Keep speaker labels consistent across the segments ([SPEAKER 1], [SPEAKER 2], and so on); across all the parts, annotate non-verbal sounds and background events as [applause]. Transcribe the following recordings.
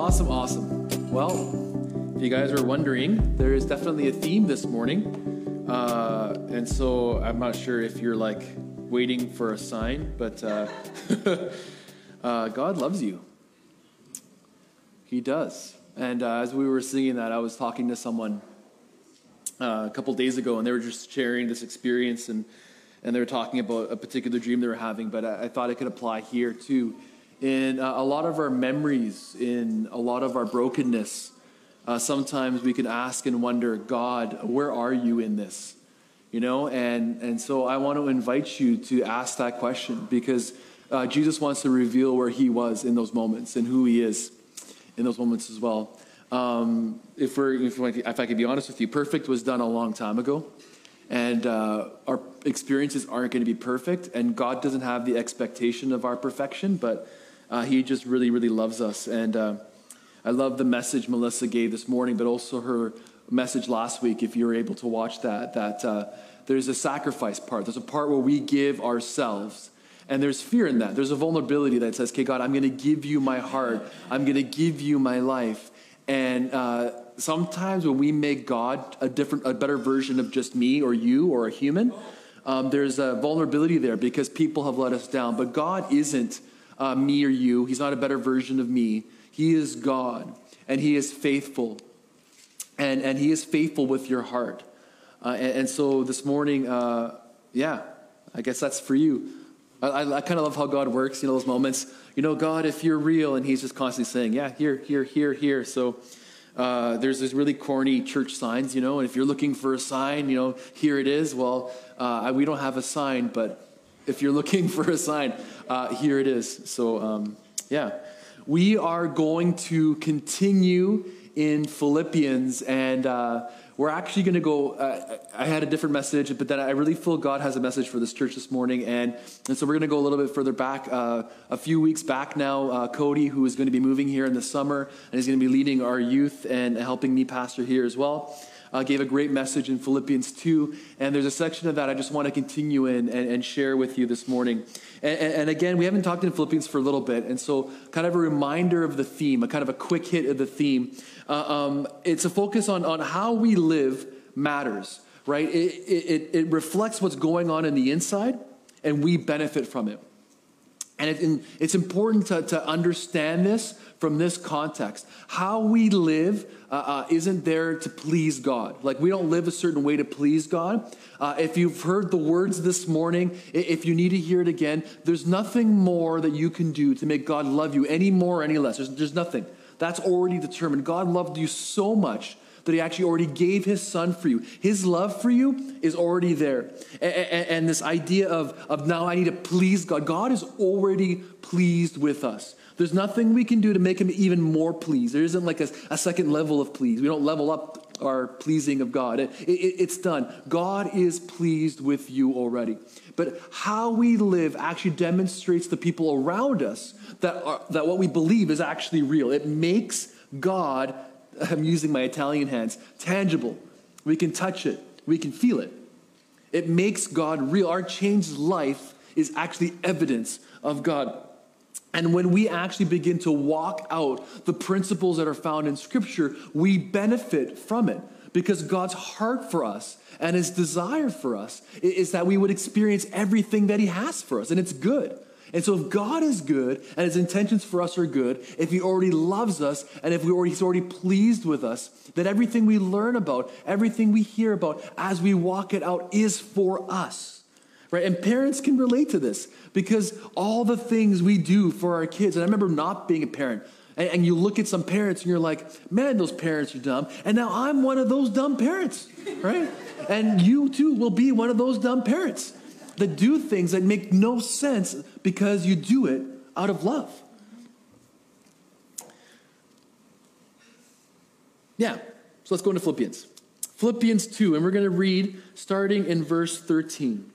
[SPEAKER 1] Awesome, awesome. Well, if you guys are wondering, there is definitely a theme this morning. Uh, and so I'm not sure if you're like waiting for a sign, but uh, [laughs] uh, God loves you. He does. And uh, as we were singing that, I was talking to someone uh, a couple days ago, and they were just sharing this experience, and, and they were talking about a particular dream they were having, but I, I thought it could apply here too in uh, a lot of our memories, in a lot of our brokenness, uh, sometimes we can ask and wonder, God, where are you in this? You know, and, and so I want to invite you to ask that question because uh, Jesus wants to reveal where he was in those moments and who he is in those moments as well. Um, if, we're, if, if I could be honest with you, perfect was done a long time ago. And uh, our experiences aren't going to be perfect, and God doesn't have the expectation of our perfection, but uh, he just really, really loves us. And uh, I love the message Melissa gave this morning, but also her message last week, if you were able to watch that, that uh, there's a sacrifice part. There's a part where we give ourselves. And there's fear in that. There's a vulnerability that says, okay, God, I'm going to give you my heart. I'm going to give you my life. And uh, sometimes when we make God a different, a better version of just me or you or a human, um, there's a vulnerability there because people have let us down. But God isn't uh, me or you. He's not a better version of me. He is God, and He is faithful. And, and He is faithful with your heart. Uh, and, and, so this morning, uh, yeah, I guess that's for you. I, I, kind of love how God works, you know, those moments. You know, God, if you're real, and He's just constantly saying, yeah, here, here, here, here. So uh, there's these really corny church signs, you know, and if you're looking for a sign, you know, here it is. Well, uh, we don't have a sign, but if you're looking [laughs] for a sign, uh, here it is. So, um, yeah. We are going to continue in Philippians, and uh, we're actually going to go. Uh, I had a different message, but then I really feel God has a message for this church this morning, and, and so we're going to go a little bit further back. Uh, a few weeks back now, uh, Cody, who is going to be moving here in the summer, and he's going to be leading our youth and helping me pastor here as well uh, gave a great message in Philippians 2. And there's a section of that I just want to continue in and, and share with you this morning. And, and, again, we haven't talked in Philippians for a little bit. And so, kind of a reminder of the theme, a kind of a quick hit of the theme. Uh, um, it's a focus on, on how we live matters, right? It, it, it reflects what's going on in the inside, and we benefit from it. And, it, and it's important to, to understand this from this context. How we live uh, uh, isn't there to please God. Like, we don't live a certain way to please God. Uh, if you've heard the words this morning, if you need to hear it again, there's nothing more that you can do to make God love you any more or any less. There's, there's nothing. That's already determined. God loved you so much that he actually already gave his son for you. His love for you is already there. And, and, and, this idea of, of now I need to please God, God is already pleased with us. There's nothing we can do to make him even more pleased. There isn't like a, a second level of please. We don't level up our pleasing of God. It, it, it's done. God is pleased with you already. But how we live actually demonstrates to people around us that, are, that what we believe is actually real. It makes God, [laughs] I'm using my Italian hands, tangible. We can touch it, we can feel it. It makes God real. Our changed life is actually evidence of God. And when we actually begin to walk out the principles that are found in Scripture, we benefit from it because God's heart for us and his desire for us is that we would experience everything that he has for us, and it's good. And so, if God is good and his intentions for us are good, if he already loves us and if already, he's already pleased with us, then everything we learn about, everything we hear about as we walk it out is for us right? And parents can relate to this because all the things we do for our kids, and I remember not being a parent, and, and, you look at some parents and you're like, man, those parents are dumb. And now I'm one of those dumb parents, right? and you too will be one of those dumb parents that do things that make no sense because you do it out of love. Yeah, so let's go into Philippians. Philippians 2, and we're going to read starting in verse 13.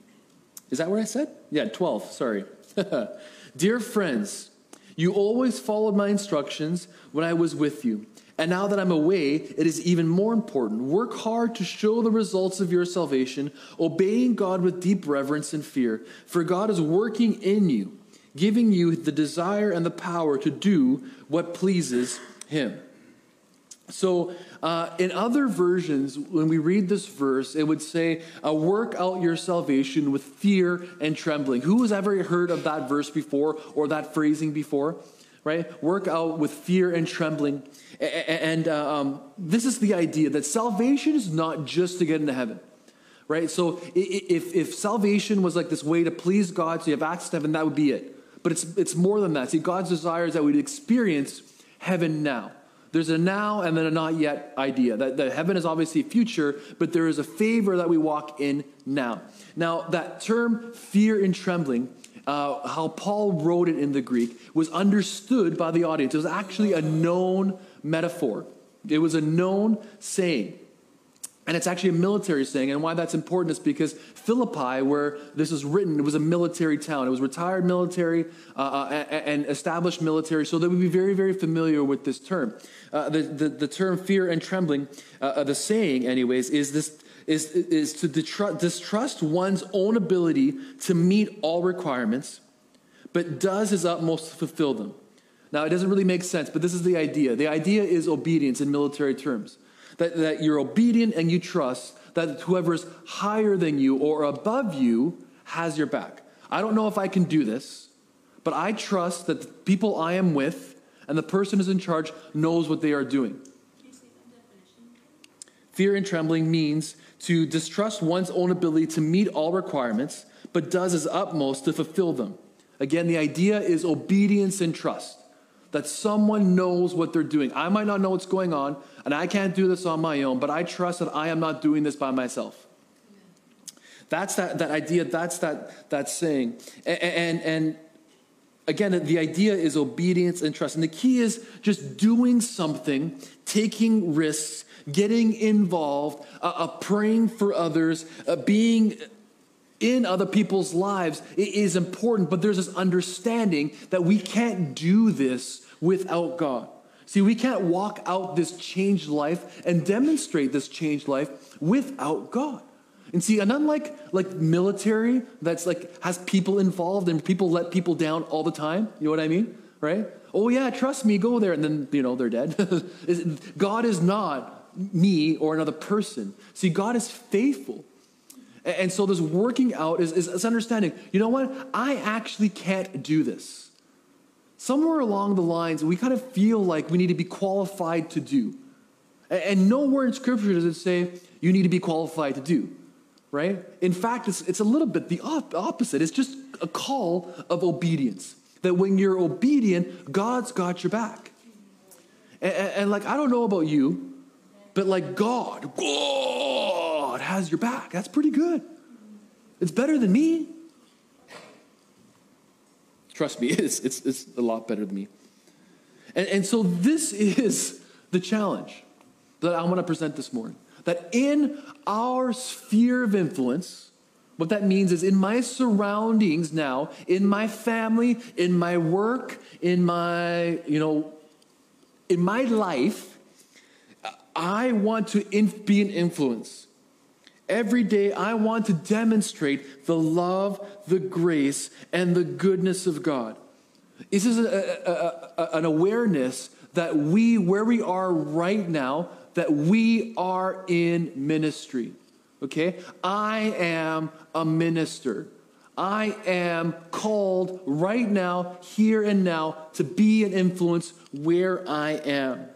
[SPEAKER 1] Is that what I said? Yeah, 12, sorry. [laughs] Dear friends, you always followed my instructions when I was with you. And now that I'm away, it is even more important. Work hard to show the results of your salvation, obeying God with deep reverence and fear. For God is working in you, giving you the desire and the power to do what pleases him. So, uh, in other versions, when we read this verse, it would say, uh, Work out your salvation with fear and trembling. Who has ever heard of that verse before or that phrasing before? Right? Work out with fear and trembling. And uh, um, this is the idea that salvation is not just to get into heaven. Right? So, if, if salvation was like this way to please God, so you have access to heaven, that would be it. But it's, it's more than that. See, God's desire is that we'd experience heaven now. There's a now and then a not yet idea. That, that heaven is obviously future, but there is a favor that we walk in now. Now, that term fear and trembling, uh, how Paul wrote it in the Greek, was understood by the audience. It was actually a known metaphor, it was a known saying. And it's actually a military saying. And why that's important is because Philippi, where this is written, it was a military town. It was retired military uh, uh, and established military. So they would be very, very familiar with this term. Uh, the, the, the, term fear and trembling, uh, uh the saying, anyways, is this. Is, is to distrust one's own ability to meet all requirements, but does his utmost to fulfill them. Now, it doesn't really make sense, but this is the idea. The idea is obedience in military terms that, that you're obedient and you trust that whoever is higher than you or above you has your back. I don't know if I can do this, but I trust that the people I am with and the person who's in charge knows what they are doing. Fear and trembling means to distrust one's own ability to meet all requirements, but does his utmost to fulfill them. Again, the idea is obedience and trust that someone knows what they're doing. I might not know what's going on, and I can't do this on my own, but I trust that I am not doing this by myself. That's that, that idea, that's that, that saying. And, and, and again, the idea is obedience and trust. And the key is just doing something, taking risks, getting involved, uh, uh, praying for others, uh, being in other people's lives is important, but there's this understanding that we can't do this without God. See, we can't walk out this changed life and demonstrate this changed life without God. And see, and unlike like military that's like has people involved and people let people down all the time, you know what I mean? Right? Oh yeah, trust me, go there, and then you know they're dead. [laughs] God is not me or another person. See, God is faithful. And so this working out is, is, is understanding, you know what? I actually can't do this. Somewhere along the lines, we kind of feel like we need to be qualified to do. And nowhere in Scripture does it say you need to be qualified to do, right? In fact, it's, it's a little bit the opposite. It's just a call of obedience. That when you're obedient, God's got your back. And, and, and like, I don't know about you, but like God, God has your back. That's pretty good. It's better than me. Trust me, [laughs] it's, it's, it's a lot better than me. And, and so this is the challenge that I want to present this morning. That in our sphere of influence, what that means is in my surroundings now, in my family, in my work, in my, you know, in my life, I want to be an influence. Every day, I want to demonstrate the love, the grace, and the goodness of God. This is a, a, a, an awareness that we, where we are right now, that we are in ministry. Okay? I am a minister. I am called right now, here and now, to be an influence where I am.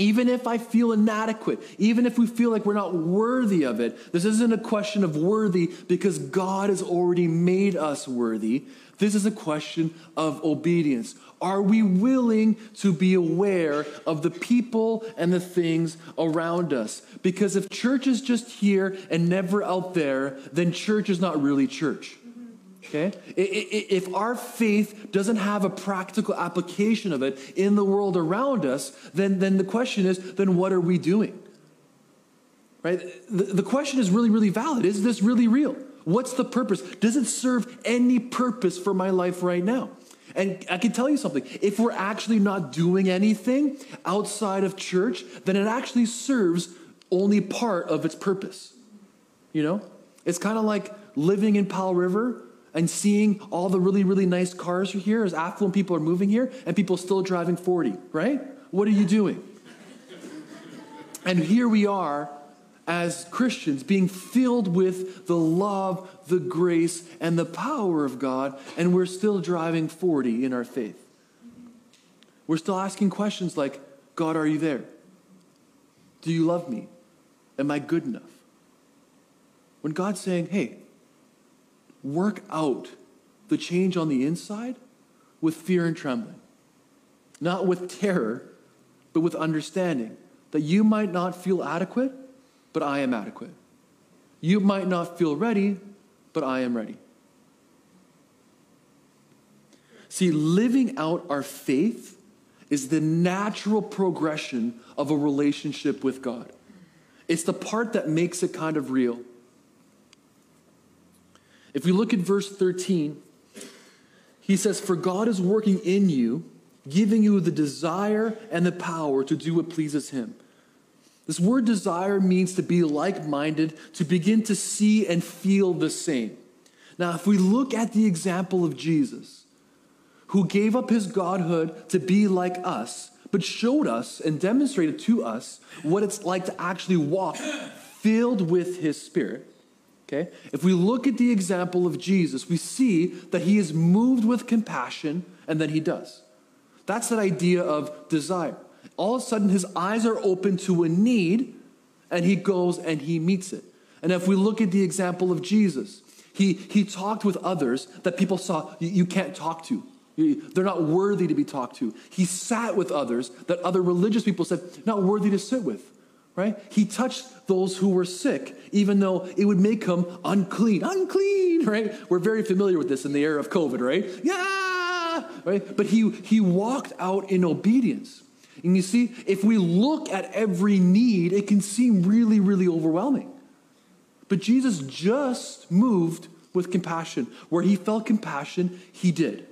[SPEAKER 1] Even if I feel inadequate, even if we feel like we're not worthy of it, this isn't a question of worthy because God has already made us worthy. This is a question of obedience. Are we willing to be aware of the people and the things around us? Because if church is just here and never out there, then church is not really church. Okay? If our faith doesn't have a practical application of it in the world around us, then, then the question is then what are we doing? Right? The, the question is really, really valid. Is this really real? What's the purpose? Does it serve any purpose for my life right now? And I can tell you something if we're actually not doing anything outside of church, then it actually serves only part of its purpose. You know? It's kind of like living in Powell River and seeing all the really, really nice cars here as affluent people are moving here and people still driving 40, right? What are you doing? And here we are as Christians being filled with the love, the grace, and the power of God, and we're still driving 40 in our faith. We're still asking questions like God, are you there? Do you love me? Am I good enough? When God's saying, hey, work out the change on the inside with fear and trembling, not with terror, but with understanding that you might not feel adequate, but I am adequate. You might not feel ready, but I am ready. See, living out our faith is the natural progression of a relationship with God. It's the part that makes it kind of real. If we look at verse 13, he says, For God is working in you, giving you the desire and the power to do what pleases Him. This word desire means to be like minded, to begin to see and feel the same. Now, if we look at the example of Jesus, who gave up his godhood to be like us, but showed us and demonstrated to us what it's like to actually walk filled with his spirit. Okay? If we look at the example of Jesus, we see that he is moved with compassion and then he does. That's that idea of desire. All of a sudden, his eyes are open to a need and he goes and he meets it. And if we look at the example of Jesus, he, he talked with others that people saw you, you can't talk to. They're not worthy to be talked to. He sat with others that other religious people said, not worthy to sit with, right? He touched those who were sick, even though it would make them unclean. Unclean, right? We're very familiar with this in the era of COVID, right? Yeah, right? But he, he walked out in obedience. And you see, if we look at every need, it can seem really, really overwhelming. But Jesus just moved with compassion. Where he felt compassion, he did.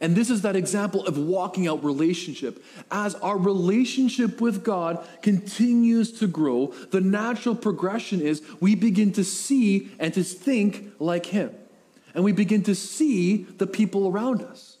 [SPEAKER 1] And this is that example of walking out relationship. As our relationship with God continues to grow, the natural progression is we begin to see and to think like Him. And we begin to see the people around us.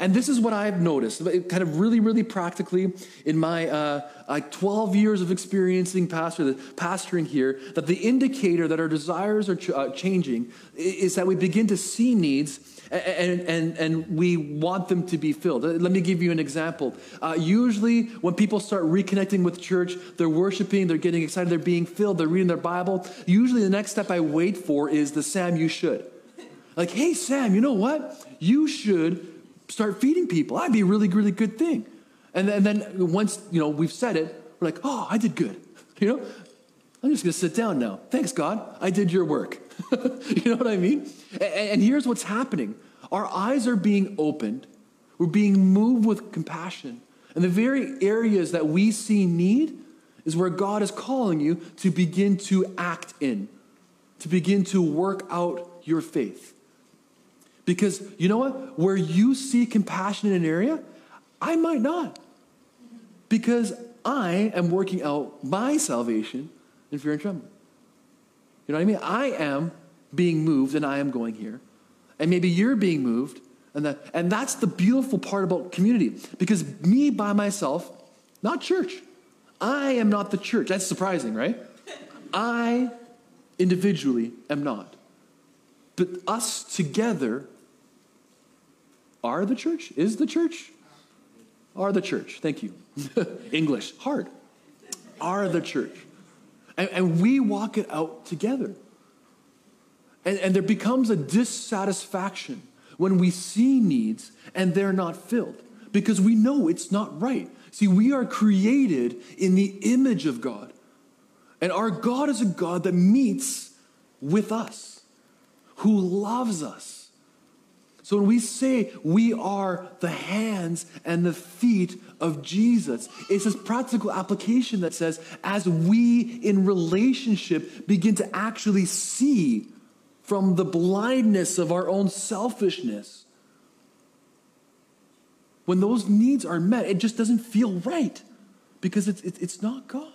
[SPEAKER 1] And this is what I've noticed, kind of really, really practically in my uh, like 12 years of experiencing pastor, pastoring here, that the indicator that our desires are ch- uh, changing is that we begin to see needs and, and, and we want them to be filled. Let me give you an example. Uh, usually, when people start reconnecting with church, they're worshiping, they're getting excited, they're being filled, they're reading their Bible. Usually, the next step I wait for is the Sam, you should. Like, hey, Sam, you know what? You should start feeding people. That'd be a really, really good thing. And then, and then once, you know, we've said it, we're like, oh, I did good. [laughs] You know, I'm just going to sit down now. Thanks, God. I did your work. [laughs] you know what I mean? And, and here's what's happening our eyes are being opened, we're being moved with compassion. And the very areas that we see need is where God is calling you to begin to act in, to begin to work out your faith. Because you know what? Where you see compassion in an area, I might not. Because I am working out my salvation in fear and trembling. You know what I mean? I am being moved and I am going here. And maybe you're being moved. And, that, and that's the beautiful part about community. Because me by myself, not church. I am not the church. That's surprising, right? I individually am not. But us together are the church? Is the church? Are the church. Thank you. [laughs] English, hard. Are the church. And, and, we walk it out together. And, and there becomes a dissatisfaction when we see needs and they're not filled because we know it's not right. See, we are created in the image of God. And our God is a God that meets with us, who loves us so when we say we are the hands and the feet of Jesus, it's this practical application that says, as we in relationship begin to actually see from the blindness of our own selfishness, when those needs are met, it just doesn't feel right because it's, it's not God.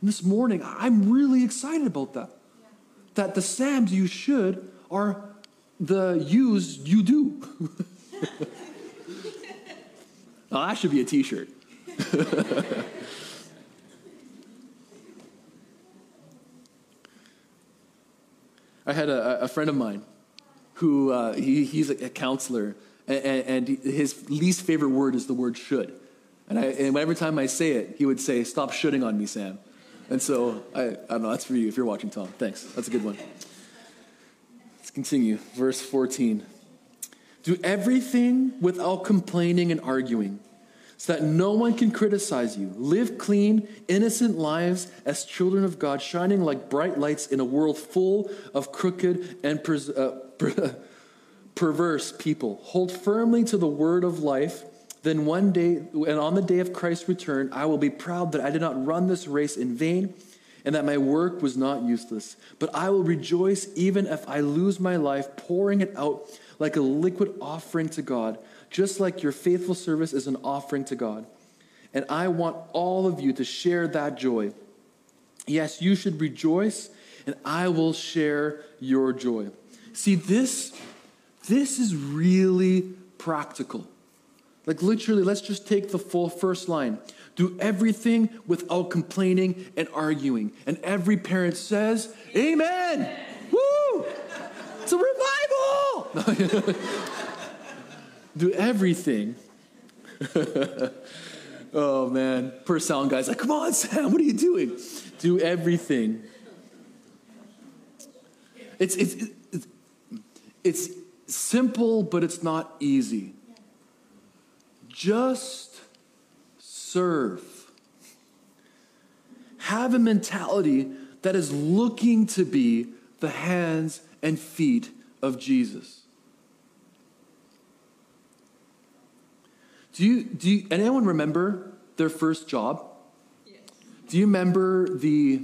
[SPEAKER 1] And this morning, I'm really excited about that. Yeah. That the Sams you should are the use you do. [laughs] Oh, that should be a t shirt. [laughs] I had a, a, friend of mine who uh, he, he's a, counselor, and, and, his least favorite word is the word should. And, I, and every time I say it, he would say, Stop shooting on me, Sam. And so, I, I don't know, that's for you if you're watching, Tom. Thanks. That's a good one. Continue. Verse 14. Do everything without complaining and arguing, so that no one can criticize you. Live clean, innocent lives as children of God, shining like bright lights in a world full of crooked and pers- uh, per- [laughs] perverse people. Hold firmly to the word of life then one day, and on the day of Christ's return, I will be proud that I did not run this race in vain and that my work was not useless. But I will rejoice even if I lose my life, pouring it out like a liquid offering to God, just like your faithful service is an offering to God. And I want all of you to share that joy. Yes, you should rejoice, and I will share your joy. See, this, this is really practical. Like literally, let's just take the full first line. Do everything without complaining and arguing. And every parent says, Amen. Amen. Woo! It's a revival. [laughs] Do everything. [laughs] oh man, per sound guy's like, come on, Sam, what are you doing? Do everything. It's, it's, it's, it's simple, but it's not easy. Just serve. Have a mentality that is looking to be the hands and feet of Jesus. Do you, do you, anyone remember their first job? Yes. Do you remember the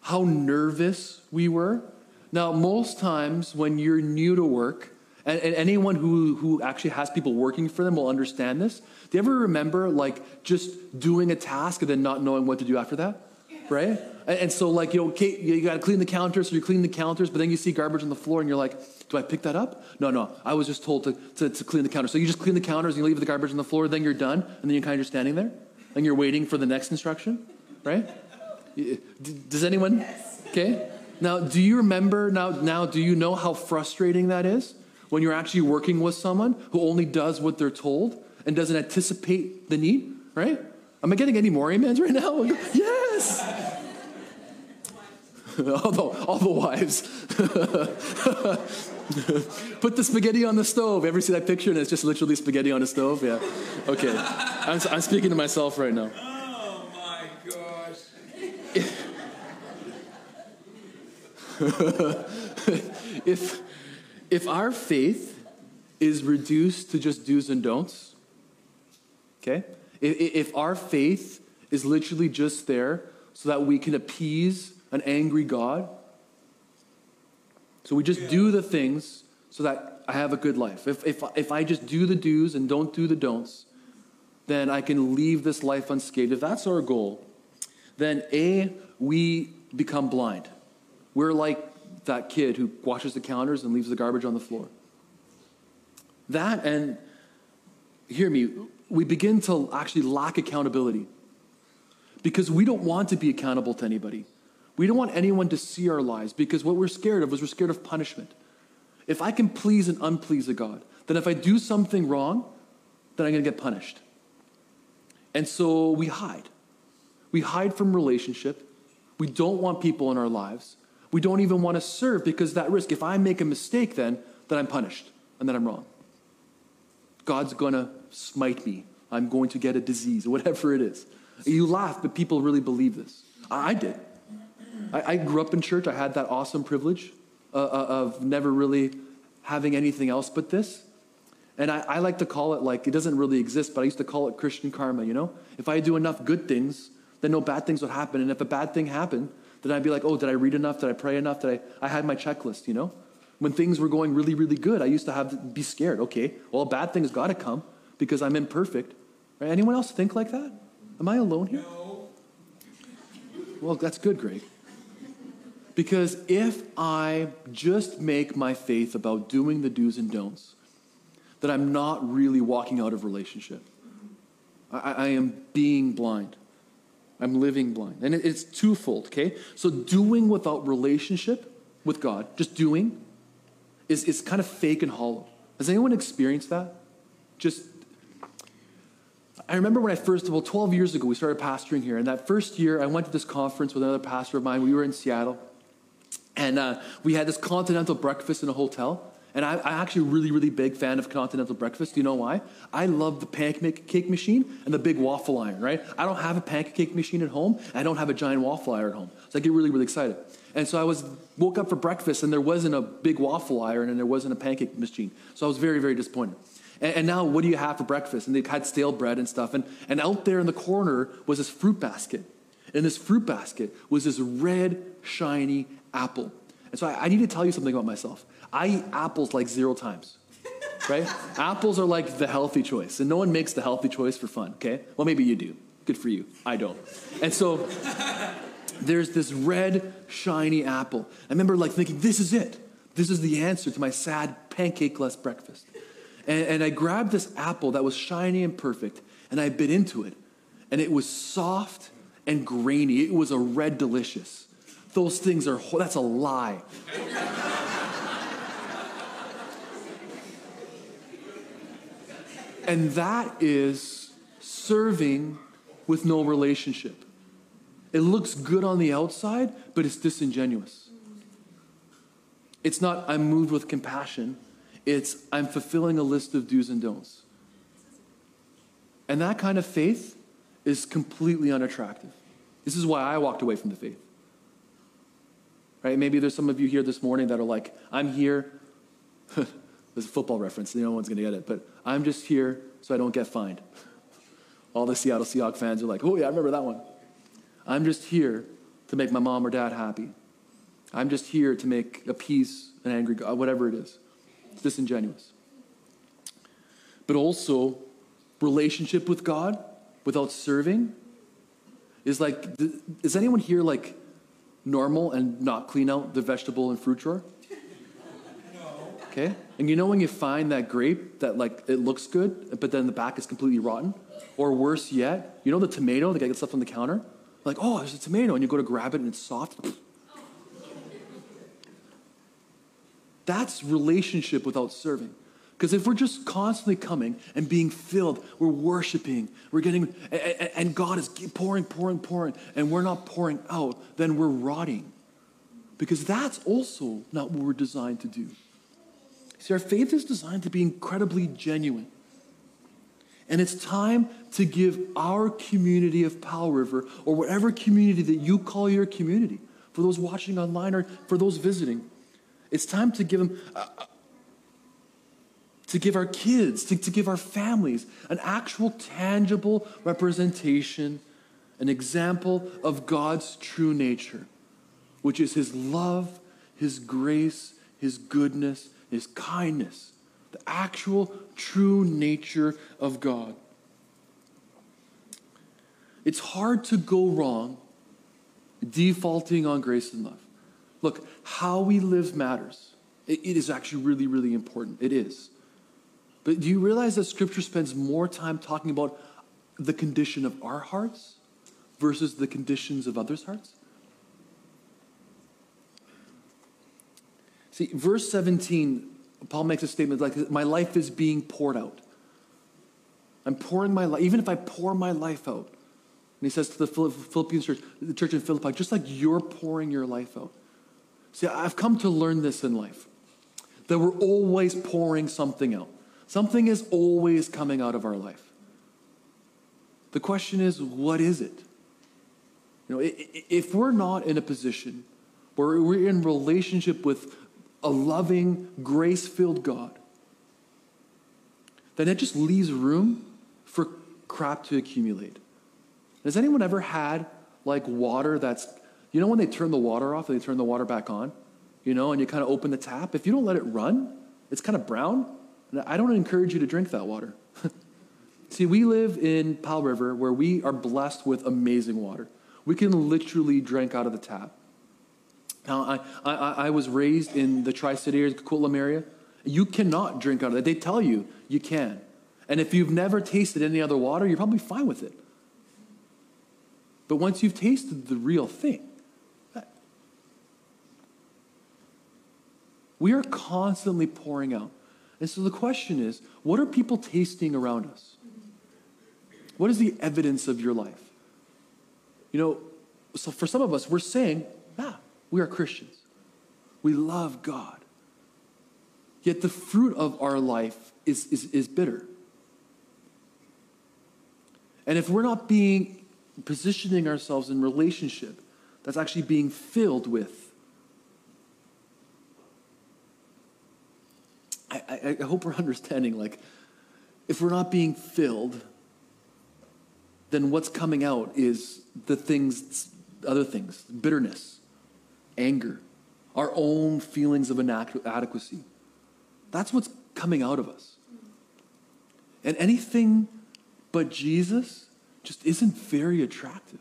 [SPEAKER 1] how nervous we were? Now, most times when you're new to work, and, and, anyone who, who actually has people working for them will understand this. Do you ever remember like just doing a task and then not knowing what to do after that? Right? And, and so like, you know, Kate, you got to clean the counters, so you clean the counters, but then you see garbage on the floor and you're like, do I pick that up? No, no, I was just told to, to, to clean the counters. So you just clean the counters and you leave the garbage on the floor, then you're done, and then you're kind of just standing there and you're waiting for the next instruction, right? Does anyone? Okay. Now, do you remember now? Now, do you know how frustrating that is? When you're actually working with someone who only does what they're told and doesn't anticipate the need, right? Am I getting any more amens right now? [laughs] Yes. [laughs] all, the, all the wives. [laughs] Put the spaghetti on the stove. Ever see that picture? And it's just literally spaghetti on the stove? Yeah. Okay. I'm, I'm speaking to myself right now.
[SPEAKER 2] Oh my
[SPEAKER 1] gosh. if if our faith is reduced to just do's and don'ts, okay? If, our faith is literally just there so that we can appease an angry God, so we just do the things so that I have a good life. If, if, if I just do the do's and don't do the don'ts, then I can leave this life unscathed. If that's our goal, then A, we become blind. We're like that kid who washes the counters and leaves the garbage on the floor. That, and hear me, we begin to actually lack accountability because we don't want to be accountable to anybody. We don't want anyone to see our lives because what we're scared of is we're scared of punishment. If I can please and unplease a God, then if I do something wrong, then I'm going to get punished. And so we hide. We hide from relationship. We don't want people in our lives. We don't even want to serve because that risk, if I make a mistake, then, then I'm punished and then I'm wrong. God's going to smite me. I'm going to get a disease, [laughs] whatever it is. You laugh, but people really believe this. I, I did. I, I, grew up in church. I had that awesome privilege uh, uh, of never really having anything else but this. And I, I, like to call it like, it doesn't really exist, but I used to call it Christian karma, you know? If I do enough good things, then no bad things would happen. And if a bad thing happened, then I'd be like, oh, did I read enough? Did I pray enough? Did I? I had my checklist, you know? When things were going really, really good, I used to have to be scared. Okay, well, a bad thing has got to come because I'm imperfect. Right? Anyone else think like that? Am I alone here?
[SPEAKER 2] No.
[SPEAKER 1] Well, that's good, Greg. Because if I just make my faith about doing the do's and don'ts, then I'm not really walking out of relationship. I, I am being blind. I'm living blind. And it's twofold, okay? So doing without relationship with God, just doing, is, is kind of fake and hollow. Has anyone experienced that? Just, I remember when I first, well, 12 years ago, we started pastoring here. And that first year, I went to this conference with another pastor of mine. We were in Seattle. And uh, we had this continental breakfast in a hotel. And I, am actually a really, really big fan of continental breakfast. Do you know why? I love the pancake machine and the big waffle iron, right? I don't have a pancake machine at home. I don't have a giant waffle iron at home. So I get really, really excited. And so I was woke up for breakfast and there wasn't a big waffle iron and there wasn't a pancake machine. So I was very, very disappointed. And, and now what do you have for breakfast? And they had stale bread and stuff. And, and out there in the corner was this fruit basket. And this fruit basket was this red, shiny apple. And so I, I need to tell you something about myself. I eat apples like zero times. Right? [laughs] apples are like the healthy choice, and no one makes the healthy choice for fun, okay? Well, maybe you do. Good for you. I don't. And so there's this red, shiny apple. I remember like thinking, this is it. This is the answer to my sad pancake-less breakfast. And, and I grabbed this apple that was shiny and perfect, and I bit into it. And it was soft and grainy. It was a red delicious. Those things are, that's a lie. And that is serving with no relationship. It looks good on the outside, but it's disingenuous. It's not, I'm moved with compassion. It's, I'm fulfilling a list of do's and don'ts. And that kind of faith is completely unattractive. This is why I walked away from the faith. Right? Maybe there's some of you here this morning that are like, I'm here [laughs] There's a football reference, no one's going to get it, but I'm just here so I don't get fined. All the Seattle Seahawks fans are like, oh, yeah, I remember that one. I'm just here to make my mom or dad happy. I'm just here to make appease an angry God, whatever it is. It's disingenuous. But also, relationship with God without serving is like, is anyone here like normal and not clean out the vegetable and fruit drawer? [laughs] No. Okay? And you know when you find that grape that like it looks good, but then the back is completely rotten? Or worse yet, you know the tomato, guy gets left on the counter? Like, oh, there's a tomato, and you go to grab it and it's soft. That's relationship without serving. Because if we're just constantly coming and being filled, we're worshiping, we're getting, and God is pouring, pouring, pouring, and we're not pouring out, then we're rotting. Because that's also not what we're designed to do. See, our faith is designed to be incredibly genuine. And it's time to give our community of Powell River, or whatever community that you call your community, for those watching online or for those visiting, it's time to give them, uh, uh, to give our kids, to, to give our families an actual tangible representation, an example of God's true nature, which is His love, His grace, His goodness, his kindness, the actual true nature of God. It's hard to go wrong defaulting on grace and love. Look, how we live matters. it, it is actually really, really important. It is. But do you realize that Scripture spends more time talking about the condition of our hearts versus the conditions of others' hearts? See, verse 17, Paul makes a statement like, My life is being poured out. I'm pouring my life, even if I pour my life out. And he says to the Philippian church, the church in Philippi, just like you're pouring your life out. See, I've come to learn this in life that we're always pouring something out. Something is always coming out of our life. The question is, what is it? You know, if we're not in a position where we're in relationship with a loving, grace filled God, then it just leaves room for crap to accumulate. Has anyone ever had like water that's, you know, when they turn the water off and they turn the water back on, you know, and you kind of open the tap? If you don't let it run, it's kind of brown. I don't encourage you to drink that water. [laughs] See, we live in Powell River where we are blessed with amazing water. We can literally drink out of the tap. Now, I, I, I was raised in the Tri City area, Coquitlam area. You cannot drink out of that. They tell you you can. And if you've never tasted any other water, you're probably fine with it. But once you've tasted the real thing, we are constantly pouring out. And so the question is what are people tasting around us? What is the evidence of your life? You know, so for some of us, we're saying, yeah, we are Christians. We love God. Yet the fruit of our life is, is, is bitter. And if we're not being positioning ourselves in relationship that's actually being filled with, I, I, I hope we're [laughs] understanding like, if we're not being filled, then what's coming out is the things, other things, bitterness, anger, our own feelings of inadequacy. That's what's coming out of us. And anything but Jesus just isn't very attractive.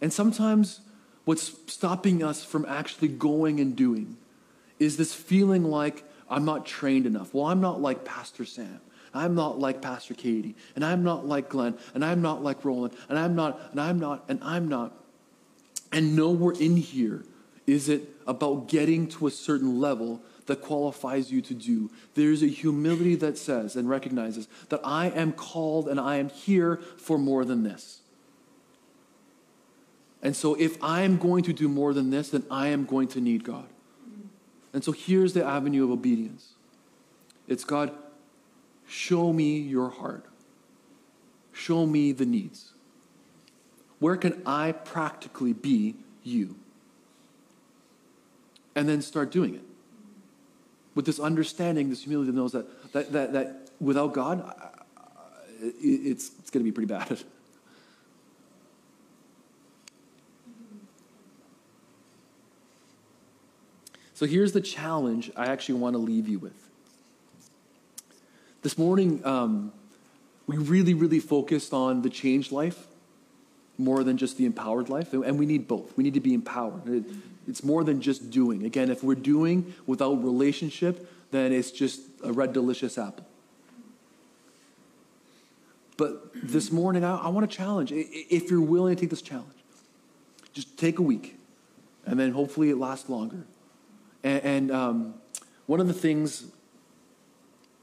[SPEAKER 1] And sometimes what's stopping us from actually going and doing is this feeling like I'm not trained enough. Well, I'm not like Pastor Sam. I'm not like Pastor Katie. And I'm not like Glenn. And I'm not like Roland. And I'm not, and I'm not, and I'm not. And nowhere in here is it about getting to a certain level that qualifies you to do. There's a humility that says and recognizes that I am called and I am here for more than this. And so if I am going to do more than this, then I am going to need God. And so here's the avenue of obedience it's God, show me your heart, show me the needs. Where can I practically be you? And then start doing it. With this understanding, this humility that knows that, that, that, that without God, it's, it's going to be pretty bad. [laughs] So here's the challenge I actually want to leave you with. This morning, um, we really, really focused on the changed life more than just the empowered life. And we need both. We need to be empowered. It's more than just doing. Again, if we're doing without relationship, then it's just a red, delicious apple. But this morning, I, I want to challenge. If you're willing to take this challenge, just take a week, and then hopefully it lasts longer. And, and um, one of the things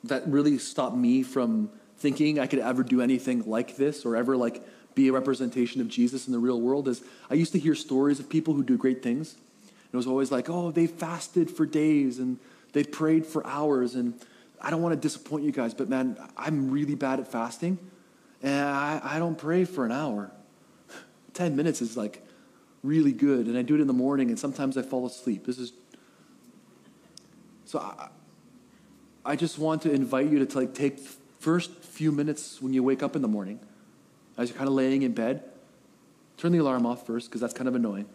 [SPEAKER 1] that really stopped me from thinking I could ever do anything like this or ever like be a representation of Jesus in the real world is I used to hear stories of people who do great things. And it was always like, oh, they fasted for days and they prayed for hours. And I don't want to disappoint you guys, but man, I'm really bad at fasting. And I, I don't pray for an hour. [laughs] 10 minutes is like really good. And I do it in the morning, and sometimes I fall asleep. This is so I, I just want to invite you to like take first few minutes when you wake up in the morning, as you're kind of laying in bed, turn the alarm off first because that's kind of annoying.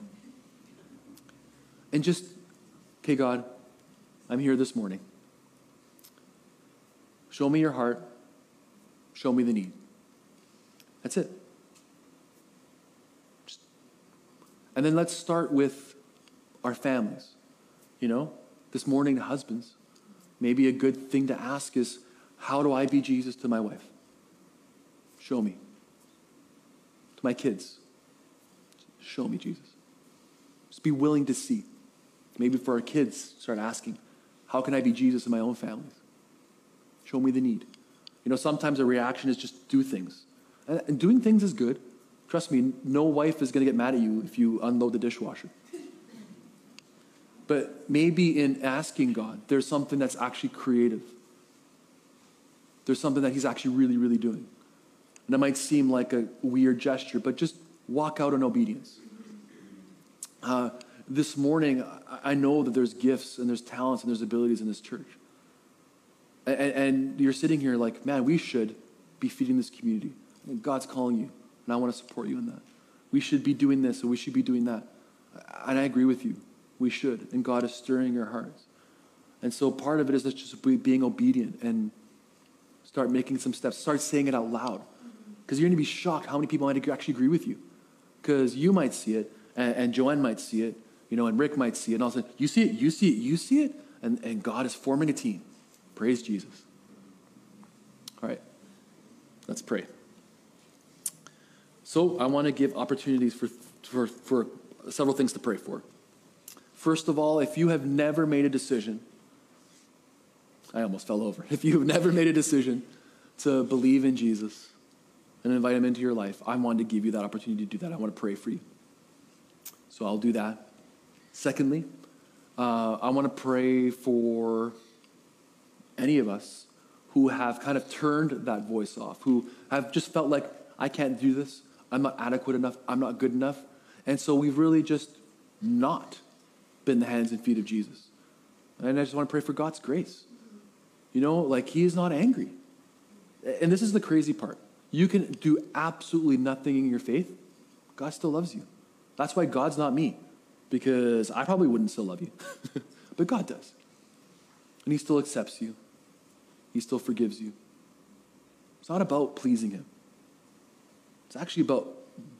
[SPEAKER 1] And just, okay, God, I'm here this morning. Show me your heart. Show me the need. That's it. Just, and then let's start with our families. You know, this morning to husbands, maybe a good thing to ask is how do I be Jesus to my wife? Show me. To my kids, show me Jesus. Just be willing to see. Maybe for our kids, start asking, how can I be Jesus in my own families? Show me the need. You know, sometimes a reaction is just do things. And doing things is good. Trust me, no wife is going to get mad at you if you unload the dishwasher. But maybe in asking God, there's something that's actually creative. There's something that He's actually really, really doing. It might seem like a weird gesture, but just walk out in obedience. Uh, this morning, I know that there's gifts and there's talents and there's abilities in this church. And, and you're sitting here like, man, we should be feeding this community. God's calling you, and I want to support you in that. We should be doing this, and we should be doing that. And I agree with you. We should. And God is stirring your hearts. And so part of it is just being obedient and start making some steps. Start saying it out loud. Because you're going to be shocked how many people might actually agree with you. Because you might see it, and, and Joanne might see it, you know, and Rick might see it. And all of a sudden, you see it, you see it, you see it, and, and God is forming a team. Praise Jesus. All right, let's pray. So I want to give opportunities for, for, for several things to pray for. First of all, if you have never made a decision, I almost fell over. [laughs] If you've never made a decision to believe in Jesus and invite him into your life, I want to give you that opportunity to do that. I want to pray for you. So I'll do that. Secondly, uh, I want to pray for any of us who have kind of turned that voice off, who have just felt like, I can't do this. I'm not adequate enough. I'm not good enough. And so we've really just not been the hands and feet of Jesus. And I just want to pray for God's grace. You know, like He is not angry. And this is the crazy part. You can do absolutely nothing in your faith, God still loves you. That's why God's not me, because I probably wouldn't still love you. [laughs] but God does. And He still accepts you, He still forgives you. It's not about pleasing Him, it's actually about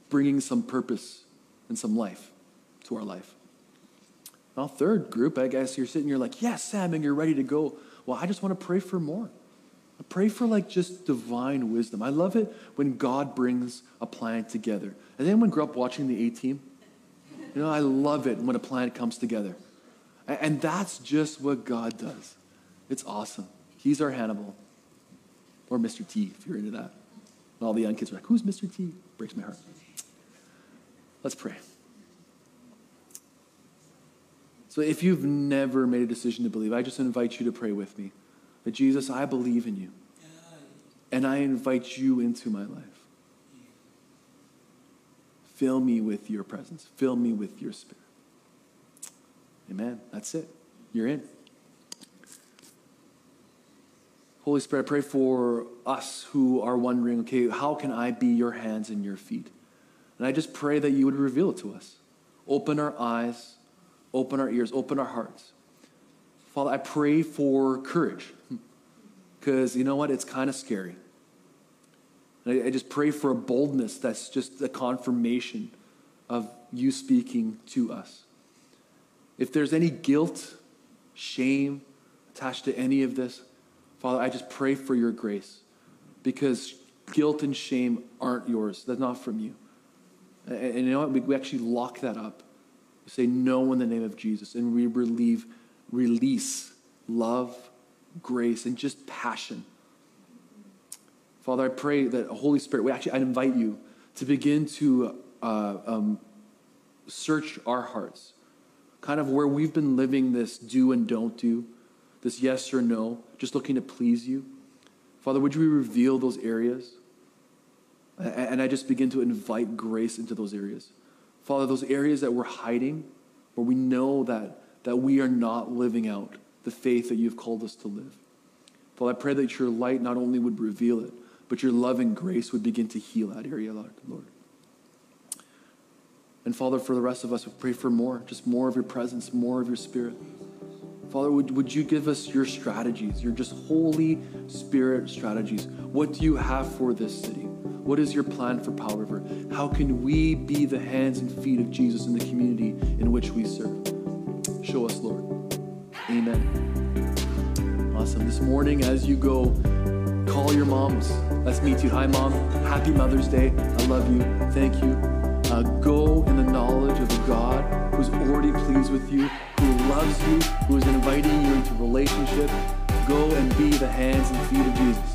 [SPEAKER 1] bringing some purpose and some life to our life. Now, third group, I guess you're sitting, you're like, yes, Sam, and you're ready to go. Well, I just want to pray for more. I pray for like just divine wisdom. I love it when God brings a plan together. Has anyone grew up watching the A Team? You know, I love it when a plan comes together. And that's just what God does. It's awesome. He's our Hannibal. Or Mr. T, if you're into that. And all the young kids are like, who's Mr. T? Breaks my heart. Let's pray. So if you've never made a decision to believe, I just invite you to pray with me. That Jesus, I believe in you. And I invite you into my life. Fill me with your presence. Fill me with your spirit. Amen. That's it. You're in. Holy Spirit, I pray for us who are wondering, okay, how can I be your hands and your feet? And I just pray that you would reveal it to us. Open our eyes Open our ears, open our hearts. Father, I pray for courage because you know what? It's kind of scary. I, I just pray for a boldness that's just a confirmation of you speaking to us. If there's any guilt, shame attached to any of this, Father, I just pray for your grace because guilt and shame aren't yours. That's not from you. And, and you know what? We, we actually lock that up. We say no in the name of Jesus, and we relieve, release love, grace, and just passion. Father, I pray that Holy Spirit, we actually, I invite you to begin to uh, um, search our hearts, kind of where we've been living this do and don't do, this yes or no, just looking to please you. Father, would you reveal those areas? And I just begin to invite grace into those areas. Father, those areas that we're hiding, where we know that, that we are not living out the faith that you've called us to live. Father, I pray that your light not only would reveal it, but your love and grace would begin to heal that area, Lord. And Father, for the rest of us, we pray for more, just more of your presence, more of your spirit. Father, would, would you give us your strategies, your just Holy Spirit strategies? What do you have for this city? What is your plan for Powell River? How can we be the hands and feet of Jesus in the community in which we serve? Show us, Lord. Amen. Awesome. This morning, as you go, call your moms. Let's meet you. Hi, mom. Happy Mother's Day. I love you. Thank you. Uh, go in the knowledge of a God who's already pleased with you, who loves you, who is inviting you into relationship. Go and be the hands and feet of Jesus.